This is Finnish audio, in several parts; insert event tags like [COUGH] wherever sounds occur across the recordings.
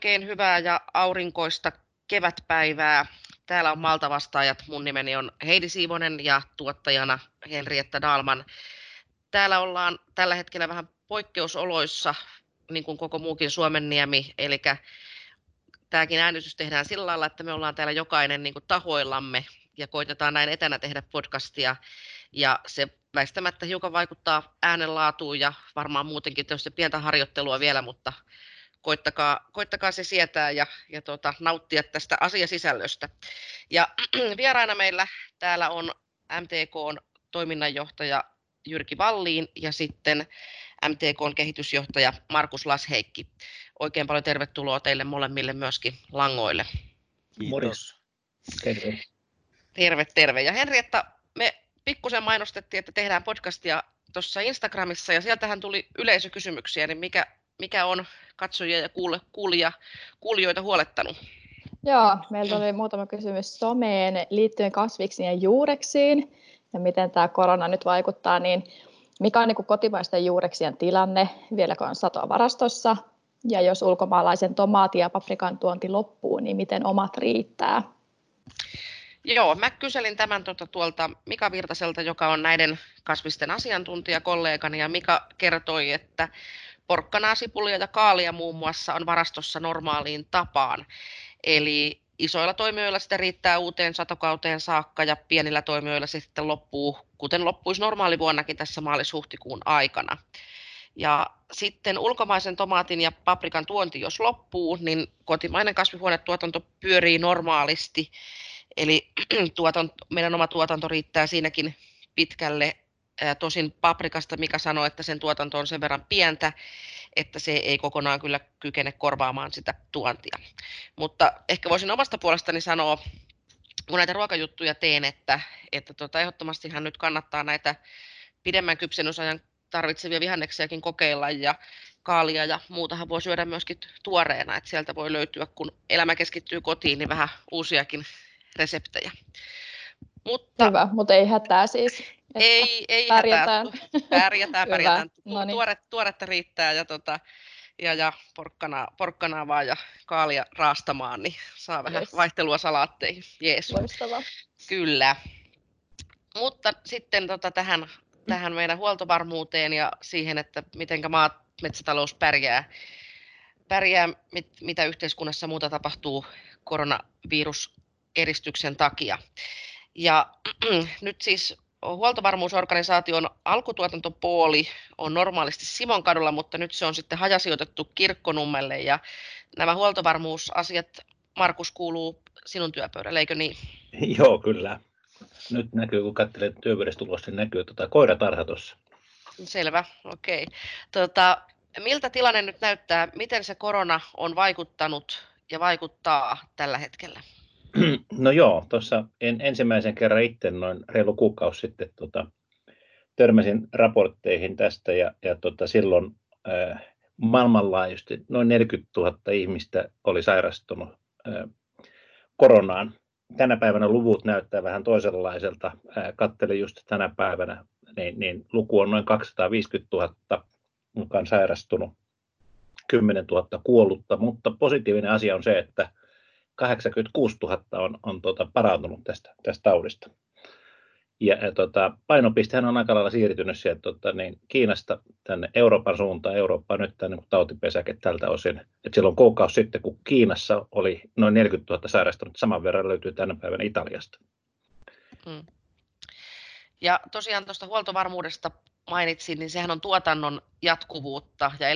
oikein hyvää ja aurinkoista kevätpäivää. Täällä on Malta vastaajat. Mun nimeni on Heidi Siivonen ja tuottajana Henrietta Dalman. Täällä ollaan tällä hetkellä vähän poikkeusoloissa, niin kuin koko muukin Suomenniemi, eli tämäkin äänitys tehdään sillä lailla, että me ollaan täällä jokainen niin kuin tahoillamme ja koitetaan näin etänä tehdä podcastia. Ja se väistämättä hiukan vaikuttaa äänenlaatuun ja varmaan muutenkin tietysti pientä harjoittelua vielä, mutta koittakaa, koittakaa se sietää ja, ja tota, nauttia tästä asiasisällöstä. Ja [CLEARS THROAT] vieraana meillä täällä on MTKn toiminnanjohtaja Jyrki Valliin ja sitten MTKn kehitysjohtaja Markus Lasheikki. Oikein paljon tervetuloa teille molemmille myöskin langoille. Kiitos. Terve. Terve, terve. Ja Henrietta, me pikkusen mainostettiin, että tehdään podcastia tuossa Instagramissa ja sieltähän tuli yleisökysymyksiä, niin mikä, mikä on katsojia ja kuulija, kuulijoita huolettanut? Joo, meillä oli muutama kysymys someen liittyen kasviksiin ja juureksiin ja miten tämä korona nyt vaikuttaa, niin mikä on niin kotimaisten juureksien tilanne, vieläkö on satoa varastossa, ja jos ulkomaalaisen tomaatin ja paprikan tuonti loppuu, niin miten omat riittää? Joo, mä kyselin tämän tuota, tuolta Mika Virtaselta, joka on näiden kasvisten asiantuntijakollegani, ja Mika kertoi, että porkkanaa, sipulia ja kaalia muun muassa on varastossa normaaliin tapaan. Eli isoilla toimijoilla sitä riittää uuteen satokauteen saakka ja pienillä toimijoilla sitten loppuu, kuten loppuisi normaalivuonnakin tässä maalis-huhtikuun aikana. Ja sitten ulkomaisen tomaatin ja paprikan tuonti, jos loppuu, niin kotimainen kasvihuonetuotanto pyörii normaalisti. Eli [CLEARS THROAT] tuotanto, meidän oma tuotanto riittää siinäkin pitkälle. Tosin paprikasta, mikä sanoi, että sen tuotanto on sen verran pientä, että se ei kokonaan kyllä kykene korvaamaan sitä tuontia. Mutta ehkä voisin omasta puolestani sanoa, kun näitä ruokajuttuja teen, että, että tota, ehdottomastihan nyt kannattaa näitä pidemmän kypsennysajan tarvitsevia vihanneksiakin kokeilla ja kaalia ja muutahan voi syödä myöskin tuoreena, että sieltä voi löytyä, kun elämä keskittyy kotiin, niin vähän uusiakin reseptejä. Mutta, Hyvä, mutta ei hätää siis. Ei, ei pärjätään. hätää. Pärjätään, [LAUGHS] pärjätään. No niin. Tuore, tuoretta riittää ja, tota, ja, ja porkkanaa, porkkanaa vaan ja kaalia raastamaan, niin saa vähän yes. vaihtelua salaatteihin. Jees. Loistavaa. Kyllä. Mutta sitten tota, tähän, tähän meidän huoltovarmuuteen ja siihen, että miten maa, metsätalous pärjää, pärjää mit, mitä yhteiskunnassa muuta tapahtuu koronaviruseristyksen takia. Ja [CLEARS THROAT] nyt siis huoltovarmuusorganisaation alkutuotantopuoli on normaalisti Simonkadulla, mutta nyt se on sitten hajasijoitettu Kirkkonummelle ja nämä huoltovarmuusasiat, Markus, kuuluu sinun työpöydälle, eikö niin? [LAUGHS] Joo, kyllä. Nyt näkyy, kun katselee työpöydästä niin näkyy tuota koiratarha tuossa. Selvä, okei. Okay. Tota, miltä tilanne nyt näyttää? Miten se korona on vaikuttanut ja vaikuttaa tällä hetkellä? No joo, tuossa en, ensimmäisen kerran itse noin reilu kuukausi sitten tota, törmäsin raportteihin tästä ja, ja tota, silloin äh, maailmanlaajuisesti noin 40 000 ihmistä oli sairastunut äh, koronaan. Tänä päivänä luvut näyttää vähän toisenlaiselta. Äh, kattelin just tänä päivänä, niin, niin luku on noin 250 000, joka on sairastunut, 10 000 kuollutta, mutta positiivinen asia on se, että 86 000 on, on tota, parantunut tästä, tästä taudista. Ja, ja tota, painopistehän on aika lailla siirtynyt sieltä tota, niin Kiinasta tänne Euroopan suuntaan. Eurooppa on nyt tämä niin tautipesäke tältä osin. Et silloin kuukausi sitten, kun Kiinassa oli noin 40 000 sairastunut, saman verran löytyy tänä päivänä Italiasta. Hmm. Ja tosiaan tuosta huoltovarmuudesta mainitsin, niin sehän on tuotannon jatkuvuutta ja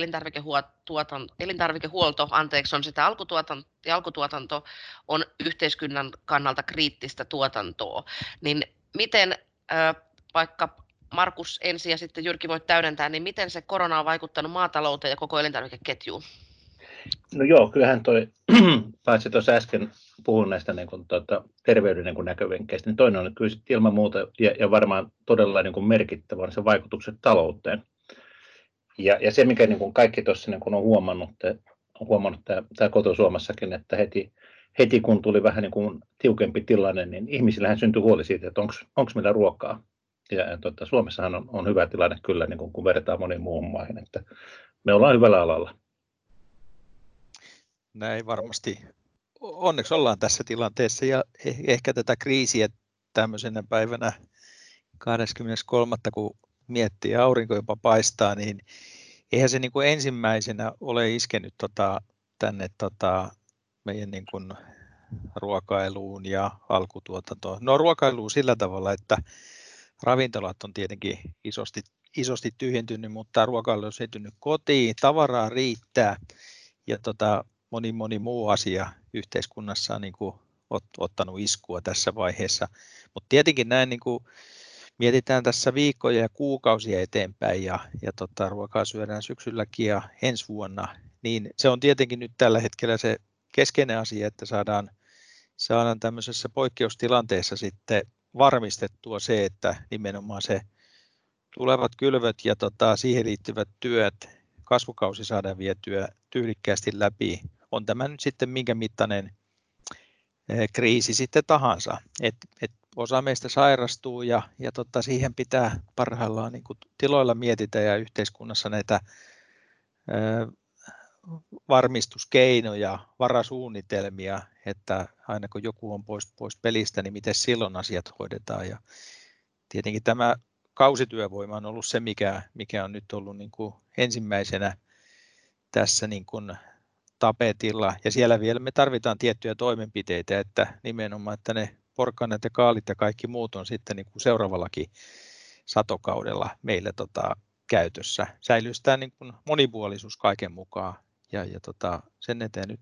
elintarvikehuolto, anteeksi, on sitä alkutuotanto, ja alkutuotanto on yhteiskunnan kannalta kriittistä tuotantoa. Niin miten vaikka Markus ensin ja sitten Jyrki voit täydentää, niin miten se korona on vaikuttanut maatalouteen ja koko elintarvikeketjuun? No joo, kyllähän toi, [CLEARS THROAT] paitsi tuossa äsken puhun näistä niin kuin, tuota, terveyden niin kuin näkövinkkeistä, niin toinen on kyllä ilman muuta ja, ja varmaan todella niin kuin merkittävä on se vaikutukset talouteen. Ja, ja se, mikä niin kuin kaikki tuossa niin on huomannut, on huomannut tämä, tämä koto Suomessakin, että heti, heti kun tuli vähän niin kuin tiukempi tilanne, niin ihmisillähän syntyi huoli siitä, että onko meillä ruokaa. Ja, ja tuota, Suomessahan on, on hyvä tilanne kyllä, niin kuin, kun vertaa moniin muuhun maihin, että me ollaan hyvällä alalla. Näin varmasti. Onneksi ollaan tässä tilanteessa ja eh, ehkä tätä kriisiä tämmöisenä päivänä 23. kun miettii ja aurinko jopa paistaa, niin eihän se niin kuin ensimmäisenä ole iskenyt tota, tänne tota, meidän niin kuin ruokailuun ja alkutuotantoon. No ruokailuun sillä tavalla, että ravintolat on tietenkin isosti, isosti tyhjentynyt, mutta ruokailu on syntynyt kotiin, tavaraa riittää ja tota, moni moni muu asia yhteiskunnassa on niin kuin ottanut iskua tässä vaiheessa. Mutta tietenkin näin niin kuin mietitään tässä viikkoja ja kuukausia eteenpäin ja, ja tota, ruokaa syödään syksylläkin ja ensi vuonna, niin se on tietenkin nyt tällä hetkellä se keskeinen asia, että saadaan, saadaan tämmöisessä poikkeustilanteessa sitten varmistettua se, että nimenomaan se tulevat kylvöt ja tota, siihen liittyvät työt, kasvukausi saadaan vietyä tyylikkäästi läpi. On tämä nyt sitten minkä mittainen eh, kriisi sitten tahansa. Et, et osa meistä sairastuu ja, ja tota, siihen pitää parhaillaan niin tiloilla mietitä ja yhteiskunnassa näitä ö, varmistuskeinoja, varasuunnitelmia, että aina kun joku on pois, pois pelistä, niin miten silloin asiat hoidetaan. Ja tietenkin tämä kausityövoima on ollut se, mikä, mikä on nyt ollut niin kuin ensimmäisenä tässä niin kuin tapetilla. Ja siellä vielä me tarvitaan tiettyjä toimenpiteitä, että nimenomaan, että ne porkkanat ja kaalit ja kaikki muut on sitten niin kuin seuraavallakin satokaudella meillä tota, käytössä. Säilyy tämä niin kuin monipuolisuus kaiken mukaan ja, ja tota, sen eteen nyt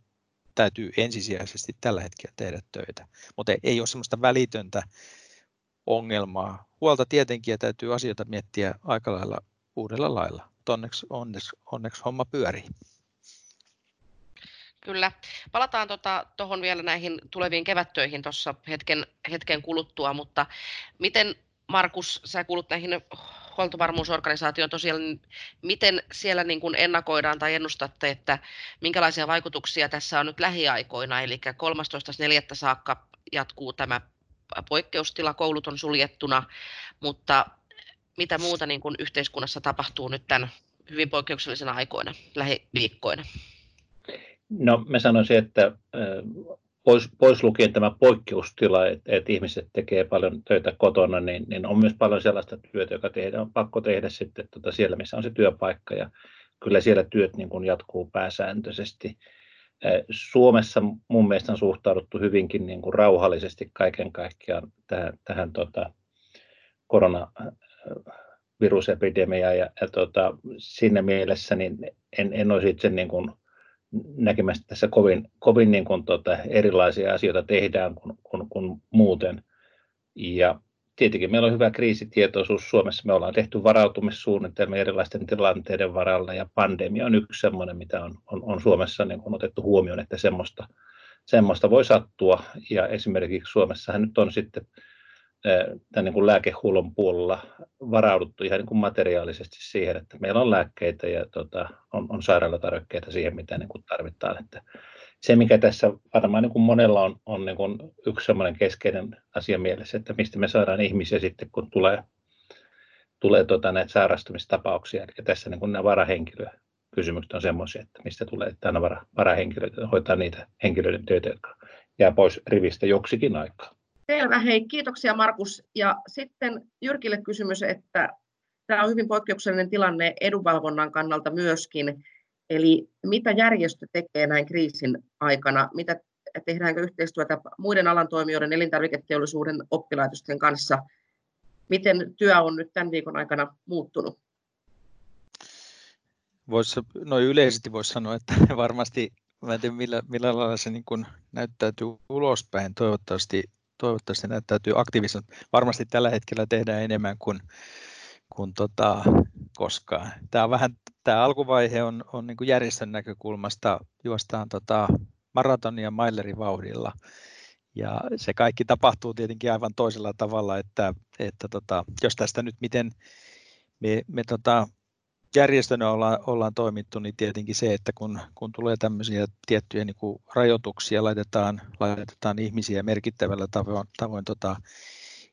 täytyy ensisijaisesti tällä hetkellä tehdä töitä. Mutta ei, ole sellaista välitöntä ongelmaa. Huolta tietenkin ja täytyy asioita miettiä aika lailla uudella lailla. Onneksi, onneksi, onneksi homma pyörii. Kyllä. Palataan tuohon tota, vielä näihin tuleviin kevättöihin tuossa hetken, hetken kuluttua, mutta miten Markus, sä kuulut näihin huoltovarmuusorganisaatioon tosiaan, niin miten siellä niin kuin ennakoidaan tai ennustatte, että minkälaisia vaikutuksia tässä on nyt lähiaikoina, eli 13.4. saakka jatkuu tämä poikkeustila, koulut on suljettuna, mutta mitä muuta niin kuin yhteiskunnassa tapahtuu nyt tämän hyvin poikkeuksellisena aikoina, lähiviikkoina? No mä sanoisin, että pois, pois lukien tämä poikkeustila, että, että ihmiset tekee paljon töitä kotona, niin, niin on myös paljon sellaista työtä, joka tehdään, on pakko tehdä sitten tuota siellä, missä on se työpaikka ja kyllä siellä työt niin kuin jatkuu pääsääntöisesti. Suomessa mun mielestä on suhtauduttu hyvinkin niin kuin rauhallisesti kaiken kaikkiaan tähän, tähän tota, koronavirusepidemiaan ja, ja tota, siinä mielessä niin en, en olisi itse niin kuin näkemässä tässä kovin, kovin niin kuin tota, erilaisia asioita tehdään kuin, kuin, kuin muuten. Ja tietenkin meillä on hyvä kriisitietoisuus Suomessa. Me ollaan tehty varautumissuunnitelmia erilaisten tilanteiden varalla ja pandemia on yksi sellainen, mitä on, on, on Suomessa niin kuin otettu huomioon, että semmoista, semmoista voi sattua. Ja esimerkiksi Suomessahan nyt on sitten tämän niin kuin lääkehuollon puolella varauduttu ihan niin kuin materiaalisesti siihen, että meillä on lääkkeitä ja tota, on, on sairaalatarvikkeita siihen, mitä niin kuin tarvitaan. Että se, mikä tässä varmaan niin kuin monella on, on niin kuin yksi sellainen keskeinen asia mielessä, että mistä me saadaan ihmisiä sitten, kun tulee, tulee tota näitä sairastumistapauksia. Eli tässä niin kuin nämä varahenkilökysymykset on semmoisia, että mistä tulee tänä vara, varahenkilöitä, hoitaa niitä henkilöiden töitä, jotka jää pois rivistä joksikin aikaa. Selvä, hei, kiitoksia Markus. Ja sitten Jyrkille kysymys, että tämä on hyvin poikkeuksellinen tilanne edunvalvonnan kannalta myöskin. Eli mitä järjestö tekee näin kriisin aikana? Mitä tehdäänkö yhteistyötä muiden alan toimijoiden, elintarviketeollisuuden oppilaitosten kanssa? Miten työ on nyt tämän viikon aikana muuttunut? Voisi, noin yleisesti voisi sanoa, että varmasti, mä en tiedä millä, millä lailla se niin näyttäytyy ulospäin. Toivottavasti toivottavasti näyttäytyy aktiivisesti. Varmasti tällä hetkellä tehdään enemmän kuin, kuin tota, koskaan. Tämä, on vähän, tämä alkuvaihe on, on niin järjestön näkökulmasta, juostaan tota maratonia mailerin vauhdilla. Ja se kaikki tapahtuu tietenkin aivan toisella tavalla, että, että tota, jos tästä nyt miten me, me tota, järjestönä ollaan, ollaan toimittu, niin tietenkin se, että kun, kun tulee tämmöisiä tiettyjä niin kuin rajoituksia, laitetaan, laitetaan ihmisiä merkittävällä tavoin, tavoin tota,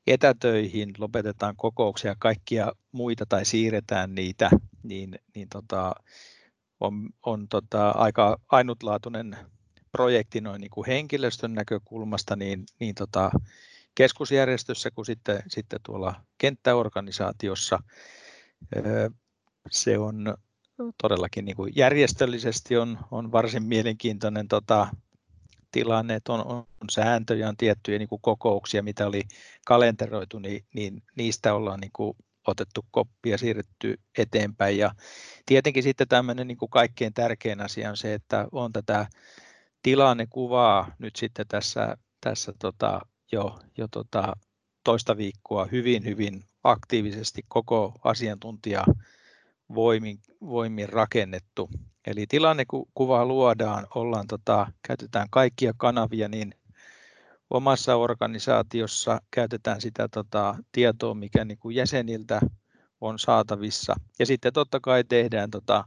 etätöihin, lopetetaan kokouksia, kaikkia muita tai siirretään niitä, niin, niin tota, on, on tota, aika ainutlaatuinen projekti noin niin kuin henkilöstön näkökulmasta niin, niin tota, keskusjärjestössä kuin sitten, sitten tuolla kenttäorganisaatiossa. Se on todellakin niin kuin järjestöllisesti on, on varsin mielenkiintoinen tota, tilanne, että on, on sääntöjä, on tiettyjä niin kuin kokouksia, mitä oli kalenteroitu, niin, niin niistä ollaan niin kuin otettu koppia, siirretty eteenpäin. Ja tietenkin sitten tämmöinen niin kuin kaikkein tärkein asia on se, että on tätä tilannekuvaa nyt sitten tässä, tässä tota, jo, jo tota, toista viikkoa hyvin, hyvin aktiivisesti koko asiantuntija voimin, voimin rakennettu. Eli tilannekuvaa luodaan, ollaan, tota, käytetään kaikkia kanavia niin omassa organisaatiossa, käytetään sitä tota, tietoa, mikä niin kuin jäseniltä on saatavissa. Ja sitten totta kai tehdään tota,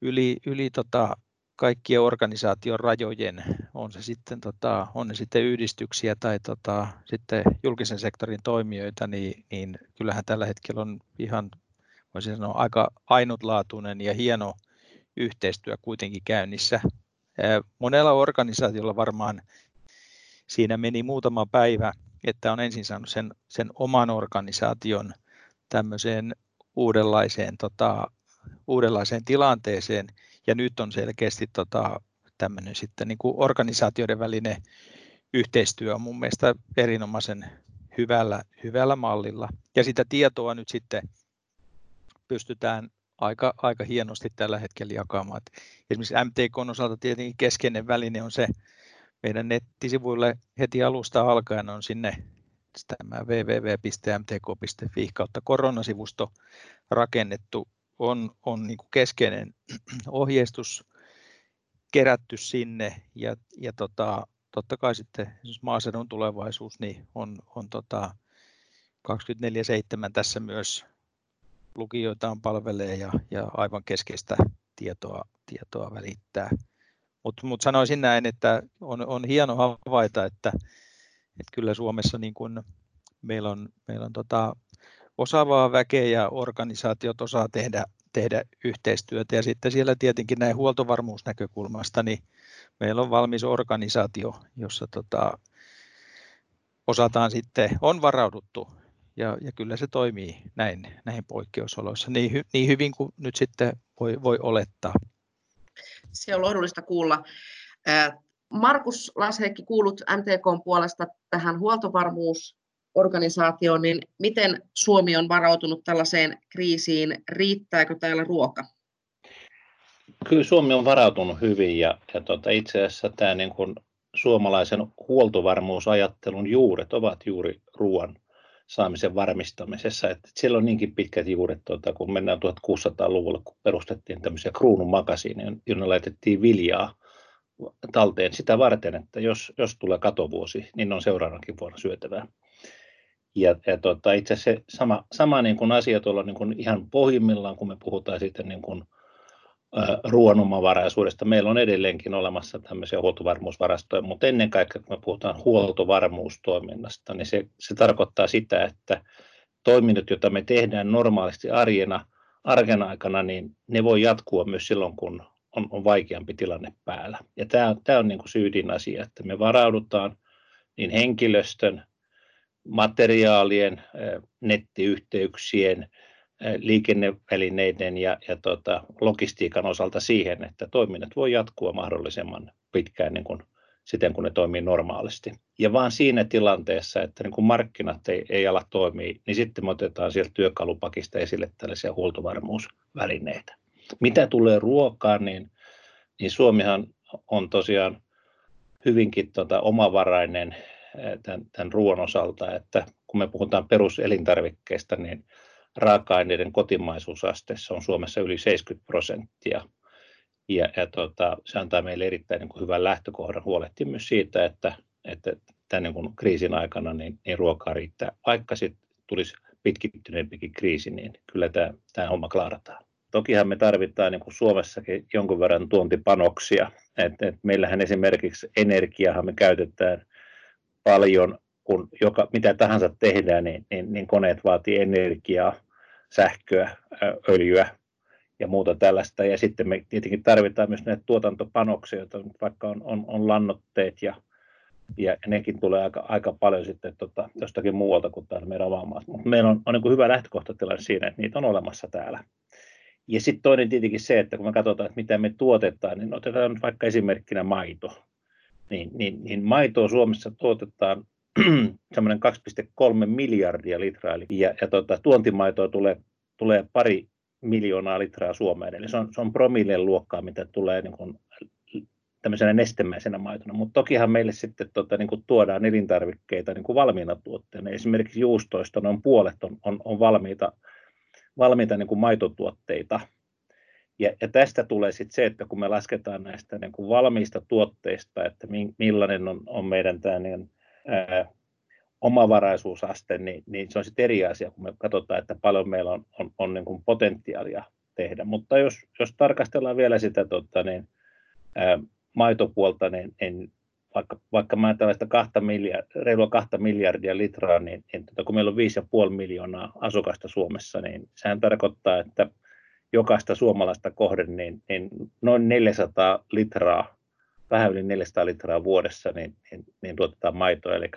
yli, yli tota, kaikkien organisaation rajojen, on se sitten, tota, on ne sitten yhdistyksiä tai tota, sitten julkisen sektorin toimijoita, niin, niin kyllähän tällä hetkellä on ihan voisin sanoa aika ainutlaatuinen ja hieno yhteistyö kuitenkin käynnissä. Monella organisaatiolla varmaan siinä meni muutama päivä, että on ensin saanut sen, sen oman organisaation tämmöiseen uudenlaiseen, tota, uudenlaiseen tilanteeseen, ja nyt on selkeästi tota, tämmöinen sitten niin kuin organisaatioiden välinen yhteistyö on mun mielestä erinomaisen hyvällä, hyvällä mallilla. Ja sitä tietoa nyt sitten pystytään aika, aika hienosti tällä hetkellä jakamaan. Esimerkiksi MTK osalta tietenkin keskeinen väline on se, meidän nettisivuille heti alusta alkaen on sinne tämä www.mtk.fi kautta koronasivusto rakennettu on, on niin kuin keskeinen [CLEARS THROAT] ohjeistus kerätty sinne ja, ja tota, totta kai sitten maaseudun tulevaisuus niin on, on tota 24-7 tässä myös lukijoitaan palvelee ja, ja aivan keskeistä tietoa, tietoa välittää. Mutta mut sanoisin näin, että on, on hieno havaita, että, että kyllä Suomessa niin kun meillä on, meillä on tota osaavaa väkeä ja organisaatiot osaa tehdä, tehdä yhteistyötä. Ja sitten siellä tietenkin näin huoltovarmuusnäkökulmasta, niin meillä on valmis organisaatio, jossa tota, osataan sitten, on varauduttu ja, ja kyllä se toimii näin, näihin poikkeusoloissa niin, hy, niin hyvin kuin nyt sitten voi, voi olettaa. Se on lohdullista kuulla. Markus Lasheikki, kuulut MTK puolesta tähän huoltovarmuusorganisaatioon, niin miten Suomi on varautunut tällaiseen kriisiin? Riittääkö täällä ruoka? Kyllä Suomi on varautunut hyvin ja, ja tuota, itse asiassa tämä niin kuin suomalaisen huoltovarmuusajattelun juuret ovat juuri ruoan saamisen varmistamisessa. Että siellä on niinkin pitkät juuret, tuota, kun mennään 1600-luvulla, kun perustettiin tämmöisiä kruunun makasiineja, jonne laitettiin viljaa talteen sitä varten, että jos, jos tulee katovuosi, niin on seuraavankin vuonna syötävää. Ja, ja tuota, itse asiassa se sama, sama niin kuin asia tuolla niin kuin ihan pohjimmillaan, kun me puhutaan sitten niin kuin ruoanomavaraisuudesta. Meillä on edelleenkin olemassa tämmöisiä huoltovarmuusvarastoja, mutta ennen kaikkea kun me puhutaan huoltovarmuustoiminnasta, niin se, se tarkoittaa sitä, että toiminnot, joita me tehdään normaalisti arjena, arken aikana, niin ne voi jatkua myös silloin, kun on, on vaikeampi tilanne päällä. Ja tämä, tämä on niin kuin syydin asia, että me varaudutaan niin henkilöstön, materiaalien, nettiyhteyksien, liikennevälineiden ja, ja tota, logistiikan osalta siihen, että toiminnat voi jatkua mahdollisimman pitkään niin kuin, siten, kun ne toimii normaalisti. Ja vaan siinä tilanteessa, että niin kun markkinat ei, ei ala toimia, niin sitten me otetaan sieltä työkalupakista esille tällaisia huoltovarmuusvälineitä. Mitä tulee ruokaan, niin, niin Suomihan on tosiaan hyvinkin tota, omavarainen tämän, tämän ruoan osalta, että kun me puhutaan peruselintarvikkeista, niin raaka-aineiden kotimaisuusasteessa on Suomessa yli 70 prosenttia. Ja, ja tota, se antaa meille erittäin niin kuin hyvän lähtökohdan huolehtia myös siitä, että, että tämän niin kuin kriisin aikana niin, niin ruokaa riittää. Vaikka sitten tulisi pitkittyneempikin kriisi, niin kyllä tämä, tämä homma klaarataan. Tokihan me tarvitaan niin kuin Suomessakin jonkun verran tuontipanoksia. Et, et meillähän esimerkiksi energiahan me käytetään paljon, kun joka, mitä tahansa tehdään, niin, niin, niin koneet vaatii energiaa sähköä, öljyä ja muuta tällaista. Ja sitten me tietenkin tarvitaan myös näitä tuotantopanoksia, joita vaikka on, on, on lannotteet ja, ja nekin tulee aika, aika paljon sitten tota, jostakin muualta kuin täällä meidän omaa maassa. Mutta meillä on, on niin hyvä lähtökohtatilanne siinä, että niitä on olemassa täällä. Ja sitten toinen tietenkin se, että kun me katsotaan, että mitä me tuotetaan, niin otetaan nyt vaikka esimerkkinä maito. Niin, niin, niin maitoa Suomessa tuotetaan [CLEARS THROAT] semmoinen 2,3 miljardia litraa, ja, ja tota, tuontimaitoa tulee, tulee pari miljoonaa litraa Suomeen, eli se on, se on promilleen luokkaa, mitä tulee niin kuin, tämmöisenä nestemäisenä maitona, mutta tokihan meille sitten tota, niin kuin tuodaan elintarvikkeita niin kuin valmiina tuotteina. Esimerkiksi juustoista noin puolet on, on, on valmiita, valmiita niin kuin maitotuotteita. Ja, ja tästä tulee sitten se, että kun me lasketaan näistä niin kuin valmiista tuotteista, että millainen on, on meidän tämä niin, ää, omavaraisuusaste, niin, niin se on sitten eri asia, kun me katsotaan, että paljon meillä on, on, on niin kuin potentiaalia tehdä. Mutta jos, jos tarkastellaan vielä sitä tota, niin, ää, maitopuolta, niin, niin vaikka, vaikka mä tällaista kahta miljardia, reilua kahta miljardia litraa, niin, niin tota, kun meillä on 5,5 miljoonaa asukasta Suomessa, niin sehän tarkoittaa, että jokaista suomalaista kohden niin, niin noin 400 litraa, vähän yli 400 litraa vuodessa, niin, niin, niin tuotetaan maitoa. Eli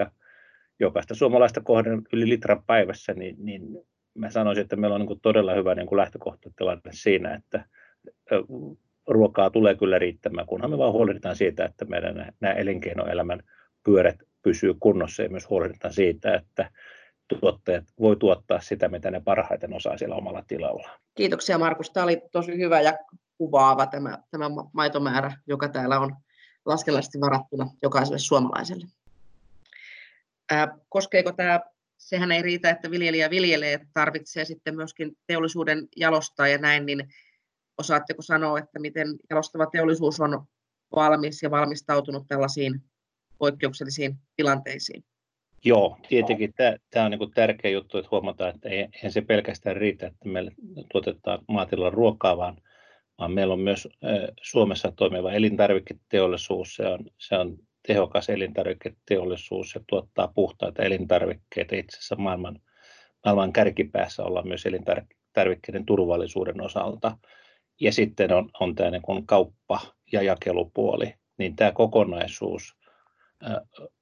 jokaista suomalaista kohden yli litra päivässä, niin, niin mä sanoisin, että meillä on niin todella hyvä niin lähtökohtatilanne siinä, että ruokaa tulee kyllä riittämään, kunhan me vaan huolehditaan siitä, että meidän nämä elinkeinoelämän pyörät pysyy kunnossa ja myös huolehditaan siitä, että tuottajat voi tuottaa sitä, mitä ne parhaiten osaa siellä omalla tilalla. Kiitoksia Markus. Tämä oli tosi hyvä ja kuvaava tämä, tämä maitomäärä, joka täällä on laskennallisesti varattuna jokaiselle suomalaiselle. Ää, koskeeko tämä, sehän ei riitä, että viljelijä viljelee, tarvitsee sitten myöskin teollisuuden jalostaa ja näin, niin osaatteko sanoa, että miten jalostava teollisuus on valmis ja valmistautunut tällaisiin poikkeuksellisiin tilanteisiin? Joo, tietenkin tämä, tämä on niin tärkeä juttu, että huomataan, että ei, ei se pelkästään riitä, että meille tuotetaan maatilalla ruokaa, vaan, vaan meillä on myös Suomessa toimiva elintarviketeollisuus. Se on, se on tehokas elintarviketeollisuus ja tuottaa puhtaita elintarvikkeita. Itse asiassa maailman, maailman kärkipäässä ollaan myös elintarvikkeiden turvallisuuden osalta. Ja sitten on, on tämä niin kauppa- ja jakelupuoli. Niin tämä kokonaisuus,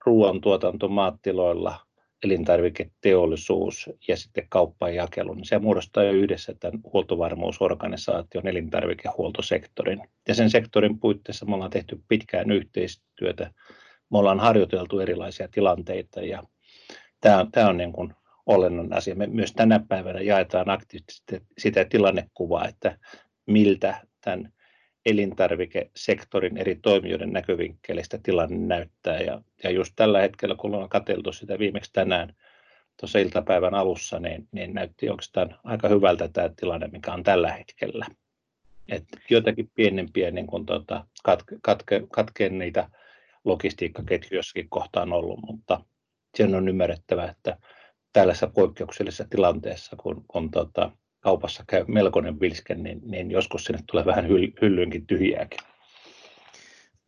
ruoantuotanto maatiloilla, elintarviketeollisuus ja sitten kauppa ja jakelu, niin se muodostaa jo yhdessä tämän huoltovarmuusorganisaation elintarvikehuoltosektorin. Ja sen sektorin puitteissa me ollaan tehty pitkään yhteistyötä. Me ollaan harjoiteltu erilaisia tilanteita ja tämä, tämä on niin kuin olennainen asia. Me myös tänä päivänä jaetaan aktiivisesti sitä tilannekuvaa, että miltä tämän elintarvikesektorin eri toimijoiden näkövinkkelistä tilanne näyttää. Ja, ja just tällä hetkellä, kun ollaan katseltu sitä viimeksi tänään tuossa iltapäivän alussa, niin, niin näytti oikeastaan aika hyvältä tämä tilanne, mikä on tällä hetkellä. Et joitakin pienempiä niin kun tuota, katke, katke, katkenneita logistiikkaketjuissakin kohtaan ollut, mutta sen on ymmärrettävä, että tällaisessa poikkeuksellisessa tilanteessa, kun, kun tuota, kaupassa käy melkoinen vilske, niin, niin joskus sinne tulee vähän hyllyynkin tyhjääkin.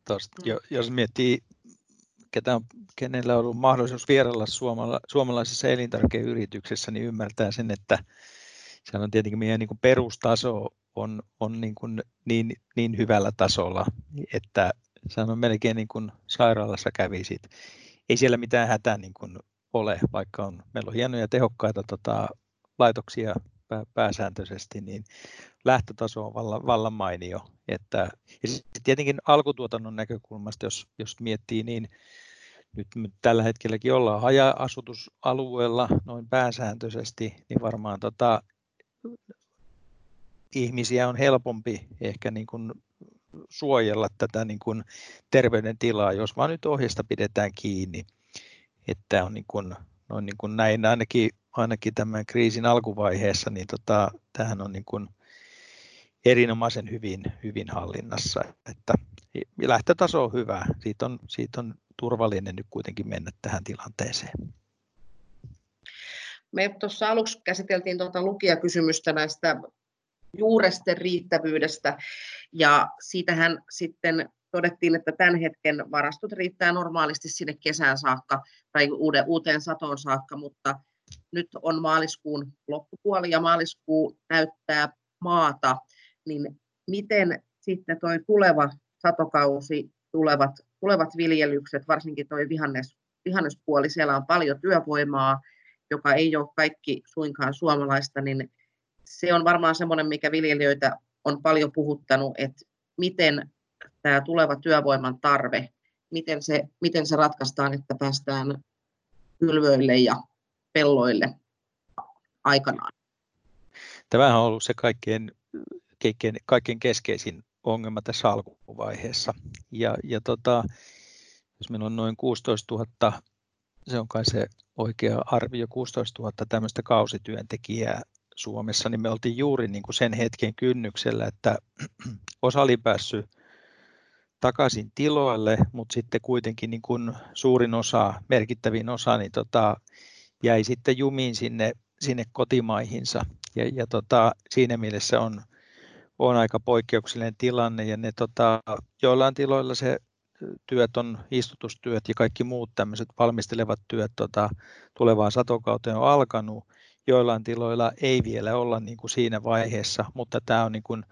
Tosta, jos miettii, ketä on, kenellä on ollut mahdollisuus vierailla suomala, suomalaisessa elintarvikeyrityksessä, niin ymmärtää sen, että se on tietenkin meidän niin kuin perustaso on, on niin, kuin niin, niin hyvällä tasolla, että se on melkein niin kuin sairaalassa kävisit. Ei siellä mitään hätää niin kuin ole, vaikka on, meillä on hienoja tehokkaita tota, laitoksia pääsääntöisesti, niin lähtötaso on vallan, vallan mainio. Että, ja tietenkin alkutuotannon näkökulmasta, jos, jos miettii, niin nyt tällä hetkelläkin ollaan haja-asutusalueella noin pääsääntöisesti, niin varmaan tota, ihmisiä on helpompi ehkä niin kuin suojella tätä niin kuin terveydentilaa, jos vaan nyt ohjesta pidetään kiinni. Että on niin kuin, noin niin kuin näin ainakin ainakin tämän kriisin alkuvaiheessa, niin tota, tähän on niin kuin erinomaisen hyvin, hyvin hallinnassa. Että lähtötaso on hyvä, siitä on, siitä on turvallinen nyt kuitenkin mennä tähän tilanteeseen. Me tuossa aluksi käsiteltiin tuota lukijakysymystä näistä juuresten riittävyydestä, ja siitähän sitten todettiin, että tämän hetken varastot riittää normaalisti sinne kesään saakka tai uuteen satoon saakka, mutta nyt on maaliskuun loppupuoli ja maaliskuu näyttää maata niin miten sitten tuo tuleva satokausi, tulevat, tulevat viljelykset, varsinkin tuo vihannes, vihannespuoli, siellä on paljon työvoimaa, joka ei ole kaikki suinkaan suomalaista, niin se on varmaan semmoinen, mikä viljelijöitä on paljon puhuttanut, että miten tämä tuleva työvoiman tarve, miten se, miten se ratkaistaan, että päästään kylvöille ja pelloille aikanaan. Tämä on ollut se kaikkein, kaikkein, kaikkein keskeisin ongelma tässä alkuvaiheessa. Ja, ja tota, jos meillä on noin 16 000, se on kai se oikea arvio, 16 000 tämmöistä kausityöntekijää Suomessa, niin me oltiin juuri niin kuin sen hetken kynnyksellä, että [CLEARS THROAT] osa oli päässyt takaisin tiloille, mutta sitten kuitenkin niin kuin suurin osa, merkittävin osa, niin tota, jäi sitten jumiin sinne, sinne kotimaihinsa. Ja, ja tota, siinä mielessä on, on aika poikkeuksellinen tilanne ja ne tota, joillain tiloilla se työt on istutustyöt ja kaikki muut tämmöiset valmistelevat työt tota, tulevaan satokauteen on alkanut. Joillain tiloilla ei vielä olla niin kuin siinä vaiheessa, mutta tämä on, niin kuin,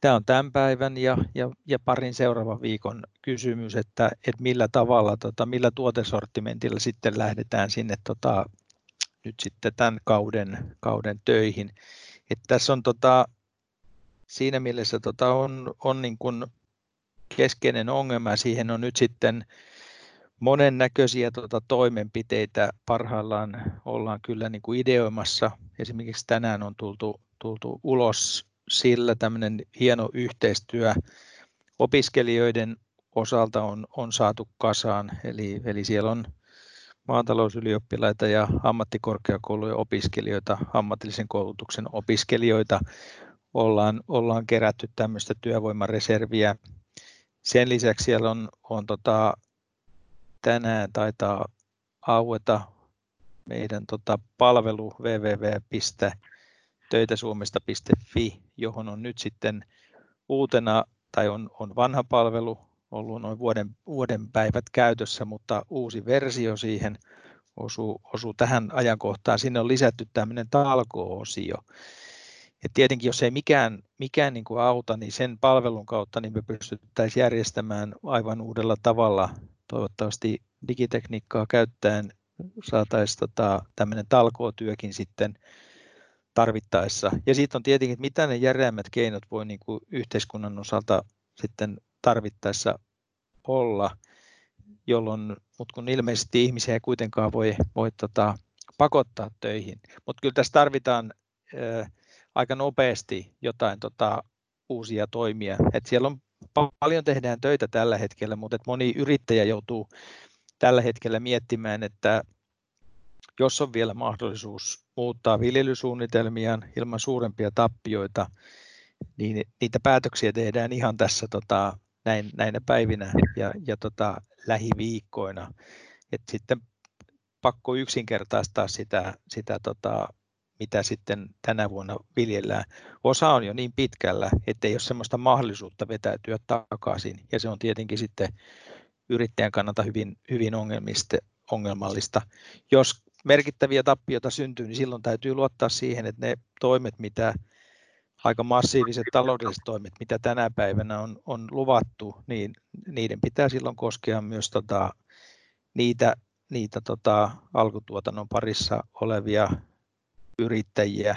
tämä on tämän päivän ja, ja, ja parin seuraavan viikon kysymys, että, että millä tavalla, tota, millä tuotesortimentilla sitten lähdetään sinne tota, nyt sitten tämän kauden, kauden töihin. että tässä on tota, siinä mielessä tota, on, on niin kuin keskeinen ongelma siihen on nyt sitten monennäköisiä tuota, toimenpiteitä parhaillaan ollaan kyllä niin kuin ideoimassa. Esimerkiksi tänään on tultu, tultu ulos sillä tämmöinen hieno yhteistyö opiskelijoiden osalta on, on saatu kasaan, eli, eli siellä on maatalousylioppilaita ja ammattikorkeakoulujen opiskelijoita, ammatillisen koulutuksen opiskelijoita ollaan, ollaan kerätty tämmöistä työvoimareserviä. Sen lisäksi siellä on, on tota, tänään taitaa aueta meidän tota palvelu www.töitäsuomesta.fi, johon on nyt sitten uutena, tai on, on vanha palvelu, ollut noin vuoden, vuoden päivät käytössä, mutta uusi versio siihen osuu, osuu tähän ajankohtaan. Sinne on lisätty tämmöinen talko-osio. Ja tietenkin jos ei mikään, mikään niin kuin auta, niin sen palvelun kautta niin me pystyttäisiin järjestämään aivan uudella tavalla toivottavasti digitekniikkaa käyttäen saataisiin tota, tämmöinen talkootyökin sitten tarvittaessa. Ja sitten on tietenkin, että mitä ne järeämmät keinot voi niin kuin yhteiskunnan osalta sitten tarvittaessa olla, jolloin, mutta kun ilmeisesti ihmisiä ei kuitenkaan voi, voi tota, pakottaa töihin. Mutta kyllä tässä tarvitaan ää, aika nopeasti jotain tota, uusia toimia. Et siellä on paljon tehdään töitä tällä hetkellä, mutta moni yrittäjä joutuu tällä hetkellä miettimään, että jos on vielä mahdollisuus muuttaa viljelysuunnitelmiaan ilman suurempia tappioita, niin niitä päätöksiä tehdään ihan tässä tota, näin, näinä päivinä ja, ja tota, lähiviikkoina. Et sitten pakko yksinkertaistaa sitä, sitä tota, mitä sitten tänä vuonna viljellään. Osa on jo niin pitkällä, että ei ole sellaista mahdollisuutta vetäytyä takaisin, ja se on tietenkin sitten yrittäjän kannalta hyvin, hyvin ongelmallista. Jos merkittäviä tappioita syntyy, niin silloin täytyy luottaa siihen, että ne toimet, mitä aika massiiviset taloudelliset toimet, mitä tänä päivänä on, on luvattu, niin niiden pitää silloin koskea myös tota, niitä, niitä tota, alkutuotannon parissa olevia yrittäjiä,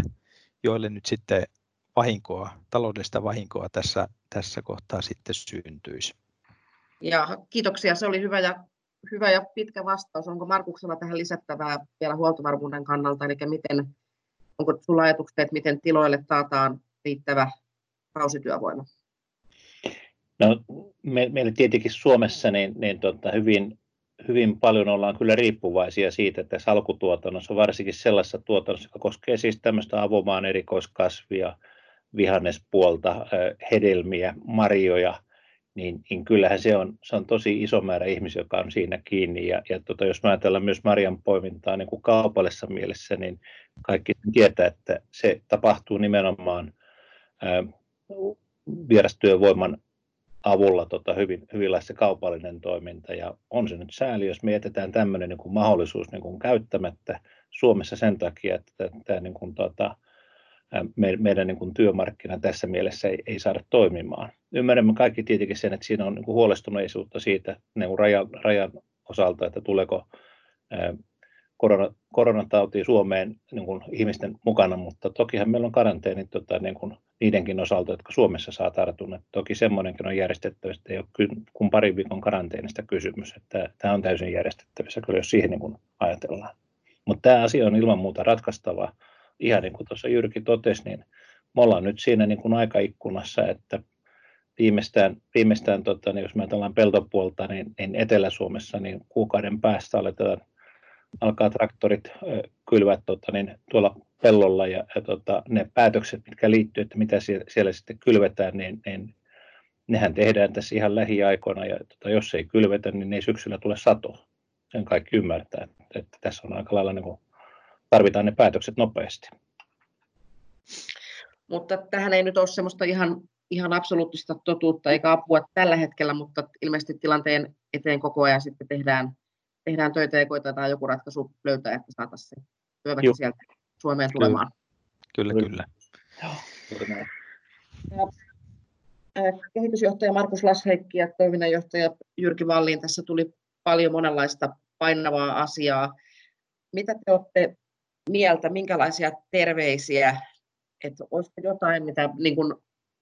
joille nyt sitten vahinkoa, taloudellista vahinkoa tässä, tässä kohtaa sitten syntyisi. Ja kiitoksia, se oli hyvä ja, hyvä ja pitkä vastaus. Onko Markuksella tähän lisättävää vielä huoltovarmuuden kannalta, eli miten, onko sinulla ajatuksia, että miten tiloille taataan riittävä kausityövoima? No, me, meillä tietenkin Suomessa niin, niin tota, hyvin hyvin paljon ollaan kyllä riippuvaisia siitä, että tässä alkutuotannossa, varsinkin sellaisessa tuotannossa, joka koskee siis tämmöistä avomaan erikoiskasvia, vihannespuolta, hedelmiä, marjoja, niin, niin kyllähän se on, se on tosi iso määrä ihmisiä, joka on siinä kiinni. Ja, ja tota, jos mä ajatellaan myös marjan poimintaa niin kuin kaupallisessa mielessä, niin kaikki tietää, että se tapahtuu nimenomaan ää, vierastyövoiman avulla tota, hyvin, hyvin se kaupallinen toiminta. Ja on se nyt sääli, jos me jätetään tämmöinen niin mahdollisuus niin kuin käyttämättä Suomessa sen takia, että tämä niin kuin, tota, meidän niin kuin työmarkkina tässä mielessä ei, ei saada toimimaan. Ymmärrämme kaikki tietenkin sen, että siinä on niin kuin huolestuneisuutta siitä niin kuin rajan, rajan osalta, että tuleeko korona, koronatauti Suomeen niin kuin ihmisten mukana, mutta tokihan meillä on karanteeni tota, niin kuin niidenkin osalta, jotka Suomessa saa tartunnan. Toki semmoinenkin on järjestettävissä, että ei ole kuin parin viikon karanteenista kysymys. Että tämä on täysin järjestettävissä, kyllä jos siihen niin kuin ajatellaan. Mutta tämä asia on ilman muuta ratkaistava. Ihan niin kuin tuossa Jyrki totesi, niin me ollaan nyt siinä niin kuin aikaikkunassa, että viimeistään, viimeistään tota, niin jos me ajatellaan peltopuolta, niin, niin Etelä-Suomessa niin kuukauden päästä aletaan alkaa traktorit kylvää tota, niin, tuolla pellolla ja, ja tota, ne päätökset, mitkä liittyy, että mitä siellä, siellä sitten kylvetään, niin, niin nehän tehdään tässä ihan lähiaikoina ja tota, jos ei kylvetä, niin ei syksyllä tule sato. Sen kaikki ymmärtää, että, että tässä on aika lailla niin kuin, tarvitaan ne päätökset nopeasti. Mutta tähän ei nyt ole semmoista ihan, ihan absoluuttista totuutta eikä apua tällä hetkellä, mutta ilmeisesti tilanteen eteen koko ajan sitten tehdään, tehdään töitä ja koitetaan joku ratkaisu löytää, että saataisiin se työväki sieltä Suomeen tulemaan. Kyllä, kyllä. kyllä. kehitysjohtaja Markus Lasheikki ja toiminnanjohtaja Jyrki Valliin. Tässä tuli paljon monenlaista painavaa asiaa. Mitä te olette mieltä, minkälaisia terveisiä, että olisiko jotain, mitä niin kuin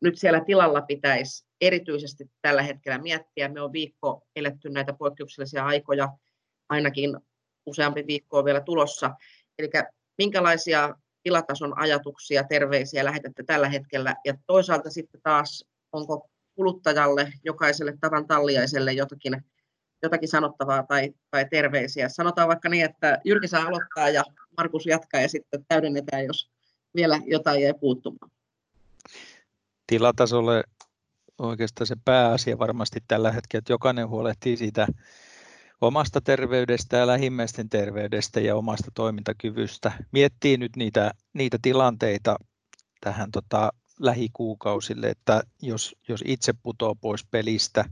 nyt siellä tilalla pitäisi erityisesti tällä hetkellä miettiä. Me on viikko eletty näitä poikkeuksellisia aikoja, ainakin useampi viikko on vielä tulossa. Eli minkälaisia tilatason ajatuksia, terveisiä lähetätte tällä hetkellä, ja toisaalta sitten taas, onko kuluttajalle, jokaiselle tavan talliaiselle jotakin, jotakin sanottavaa tai, tai terveisiä. Sanotaan vaikka niin, että Jyrki saa aloittaa ja Markus jatkaa ja sitten täydennetään, jos vielä jotain jäi puuttumaan. Tilatasolle oikeastaan se pääasia varmasti tällä hetkellä, että jokainen huolehtii siitä omasta terveydestä ja lähimmäisten terveydestä ja omasta toimintakyvystä. Miettii nyt niitä, niitä tilanteita tähän tota, lähikuukausille, että jos, jos itse putoo pois pelistä,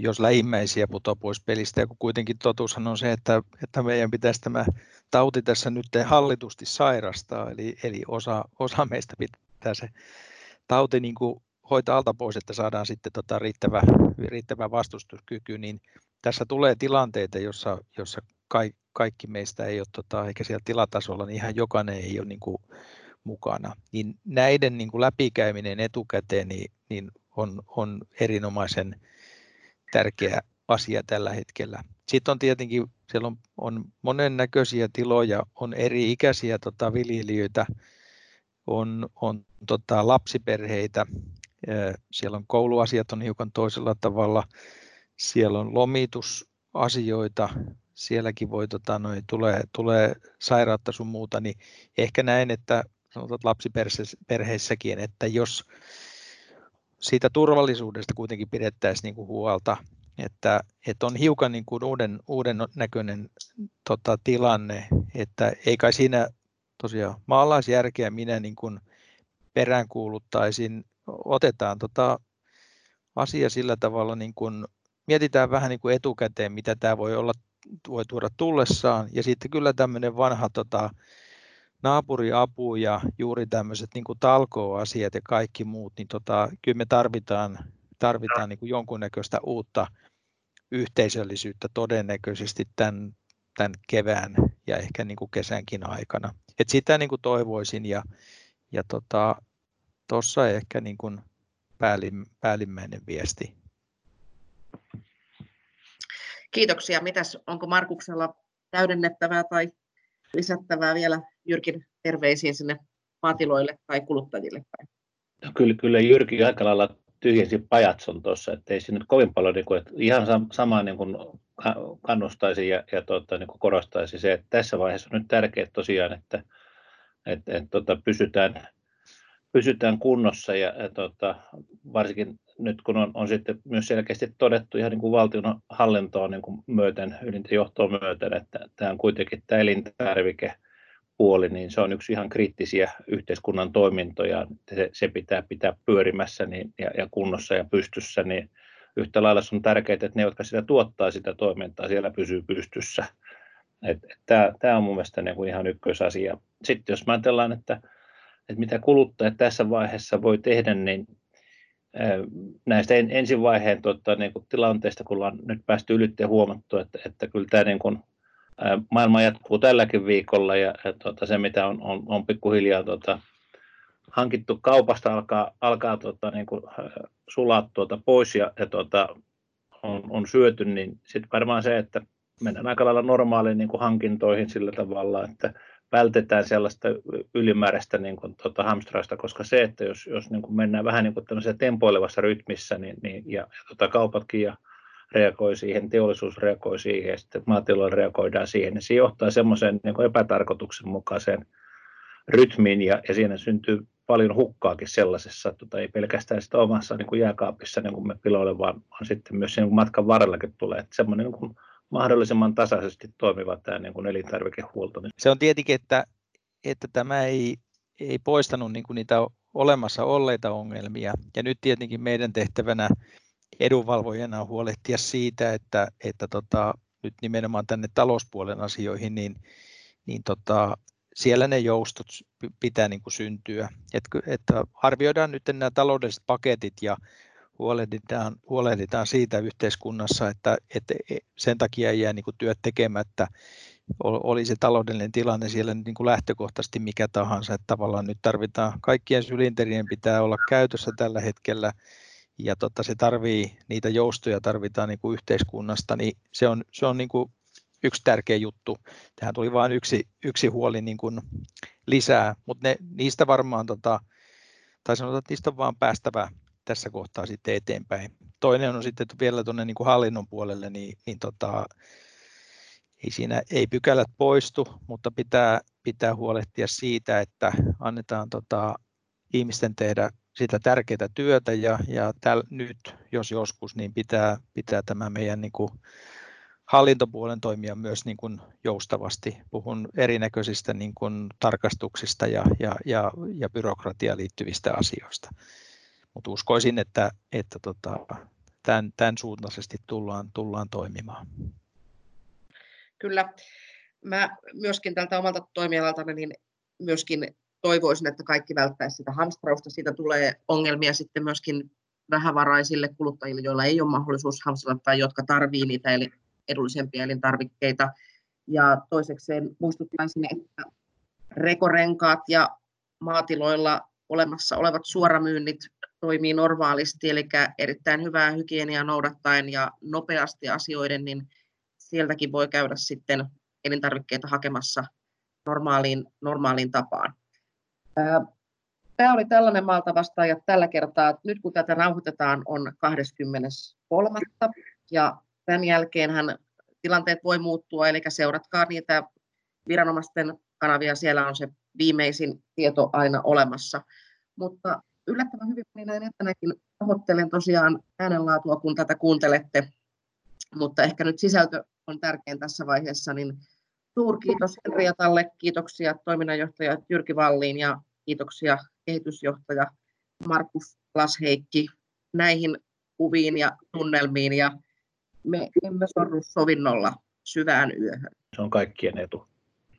jos lähimmäisiä putoo pois pelistä, ja kun kuitenkin totuushan on se, että, että meidän pitäisi tämä tauti tässä nyt hallitusti sairastaa, eli, eli osa, osa meistä pitää se tauti niin kuin hoitaa alta pois, että saadaan sitten tota riittävä, riittävä vastustuskyky, niin tässä tulee tilanteita, jossa, jossa kaikki, kaikki meistä ei ole, tota, eikä siellä tilatasolla, niin ihan jokainen ei ole niin kuin mukana. Niin näiden niin kuin läpikäyminen etukäteen niin, niin on, on erinomaisen tärkeä asia tällä hetkellä. Sitten on tietenkin, siellä on, on monennäköisiä tiloja, on eri ikäisiä tota, viljelijöitä, on, on tota, lapsiperheitä, siellä on kouluasiat on hiukan toisella tavalla, siellä on lomitusasioita, sielläkin voi, tota, noi, tulee, tulee sairautta sun muuta, niin ehkä näin, että sanotaan lapsiperheissäkin, että jos siitä turvallisuudesta kuitenkin pidettäisiin niin kuin huolta, että, että on hiukan niin kuin uuden, uuden näköinen tota, tilanne, että ei kai siinä tosiaan maalaisjärkeä minä niin kuin peräänkuuluttaisin, otetaan tota asia sillä tavalla niin kuin mietitään vähän niin kuin etukäteen, mitä tämä voi olla, voi tuoda tullessaan. Ja sitten kyllä tämmöinen vanha tota, naapuriapu ja juuri tämmöiset niin talkoasiat ja kaikki muut, niin tota, kyllä me tarvitaan, tarvitaan niin kuin jonkunnäköistä uutta yhteisöllisyyttä todennäköisesti tämän, tämän kevään ja ehkä niin kuin kesänkin aikana. Et sitä niin kuin toivoisin ja, ja tuossa tota, ehkä niin kuin päällim, päällimmäinen viesti. Kiitoksia. Mitäs, onko Markuksella täydennettävää tai lisättävää vielä Jyrkin terveisiin sinne maatiloille tai kuluttajille? No, kyllä, kyllä Jyrki aika lailla tyhjensi pajatson tuossa, että ei siinä kovin paljon, niin kuin, että ihan sama niin kuin kannustaisi ja, ja tuota, niin kuin korostaisi se, että tässä vaiheessa on nyt tärkeää tosiaan, että, että, että että pysytään pysytään kunnossa ja, ja tota, varsinkin nyt kun on, on sitten myös selkeästi todettu ihan niin kuin valtion hallintoa niin kuin myöten, ylintä johtoa myöten, että tämä on kuitenkin tämä elintarvikepuoli, niin se on yksi ihan kriittisiä yhteiskunnan toimintoja, se, se pitää pitää pyörimässä niin, ja, ja kunnossa ja pystyssä, niin yhtä lailla se on tärkeää, että ne, jotka sitä tuottaa sitä toimintaa, siellä pysyy pystyssä. Tämä on mun mielestä niin kuin ihan ykkösasia. Sitten jos ajatellaan, että että mitä kuluttajat tässä vaiheessa voi tehdä, niin näistä ensivaiheen tota, niin kuin tilanteista, kun ollaan nyt päästy ylitteen huomattu, että, että kyllä tämä niin kuin, maailma jatkuu tälläkin viikolla ja, ja tota, se, mitä on, on, on pikkuhiljaa tota, hankittu kaupasta, alkaa, alkaa tota, niin kuin, sulaa tuota pois ja, ja tota, on, on syöty, niin sitten varmaan se, että mennään aika lailla normaaliin niin kuin hankintoihin sillä tavalla, että vältetään sellaista ylimääräistä niin kuin, tota, hamstrausta, koska se, että jos, jos niin kuin mennään vähän niin kuin tempoilevassa rytmissä, niin, niin, ja, ja tota, kaupatkin ja reagoi siihen, teollisuus reagoi siihen, ja sitten maatiloilla reagoidaan siihen, niin se johtaa semmoiseen niin epätarkoituksenmukaiseen rytmiin, ja, ja siinä syntyy paljon hukkaakin sellaisessa, tota, ei pelkästään sitä omassa niin kuin jääkaapissa niin kuin me piloille, vaan, vaan sitten myös niin kuin matkan varrellakin tulee, että semmoinen niin kuin mahdollisimman tasaisesti toimiva tämä niin kuin elintarvikehuolto. Se on tietenkin, että, että tämä ei, ei poistanut niin kuin niitä olemassa olleita ongelmia, ja nyt tietenkin meidän tehtävänä edunvalvojana on huolehtia siitä, että, että tota, nyt nimenomaan tänne talouspuolen asioihin, niin, niin tota, siellä ne joustot pitää niin kuin syntyä. Et, että arvioidaan nyt nämä taloudelliset paketit ja huolehditaan, huolehditaan siitä yhteiskunnassa, että, että e, sen takia ei jää niin kuin työt tekemättä, oli se taloudellinen tilanne siellä niin kuin lähtökohtaisesti mikä tahansa, että tavallaan nyt tarvitaan, kaikkien sylinterien pitää olla käytössä tällä hetkellä, ja tota, se tarvii, niitä joustoja tarvitaan niin kuin yhteiskunnasta, niin se on, se on niin kuin yksi tärkeä juttu. Tähän tuli vain yksi, yksi huoli niin kuin lisää, mutta ne, niistä varmaan, tota, tai sanotaan, että niistä on vaan päästävä tässä kohtaa sitten eteenpäin. Toinen on sitten vielä tuonne niin kuin hallinnon puolelle, niin, niin tota, ei siinä ei pykälät poistu, mutta pitää, pitää huolehtia siitä, että annetaan tota, ihmisten tehdä sitä tärkeää työtä ja, ja täl, nyt, jos joskus, niin pitää, pitää tämä meidän niin kuin, hallintopuolen toimia myös niin kuin joustavasti. Puhun erinäköisistä niin kuin tarkastuksista ja, ja, ja, ja byrokratiaan liittyvistä asioista. Mutta uskoisin, että, että tota, tämän, tämän suuntaisesti tullaan, tullaan toimimaan. Kyllä. Mä myöskin tältä omalta toimialalta niin myöskin toivoisin, että kaikki välttäisi sitä hamstrausta. Siitä tulee ongelmia sitten myöskin vähävaraisille kuluttajille, joilla ei ole mahdollisuus hamstrata tai jotka tarvii niitä eli edullisempia elintarvikkeita. Ja toisekseen muistuttaisin, että rekorenkaat ja maatiloilla olemassa olevat suoramyynnit toimii normaalisti, eli erittäin hyvää hygieniaa noudattaen ja nopeasti asioiden, niin sieltäkin voi käydä sitten elintarvikkeita hakemassa normaaliin, normaaliin tapaan. Tämä oli tällainen maalta vastaaja tällä kertaa. Nyt kun tätä nauhoitetaan on 23. ja tämän jälkeenhän tilanteet voi muuttua, eli seuratkaa niitä viranomaisten kanavia, siellä on se viimeisin tieto aina olemassa. Mutta yllättävän hyvin niin näin etänäkin pahoittelen tosiaan äänenlaatua, kun tätä kuuntelette, mutta ehkä nyt sisältö on tärkein tässä vaiheessa, niin suurkiitos Henriatalle, kiitoksia toiminnanjohtaja Jyrki Valliin ja kiitoksia kehitysjohtaja Markus Lasheikki näihin kuviin ja tunnelmiin. Ja me emme sorru sovinnolla syvään yöhön. Se on kaikkien etu.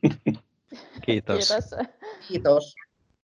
[LAUGHS] Kiitos. Kiitos. Kiitos.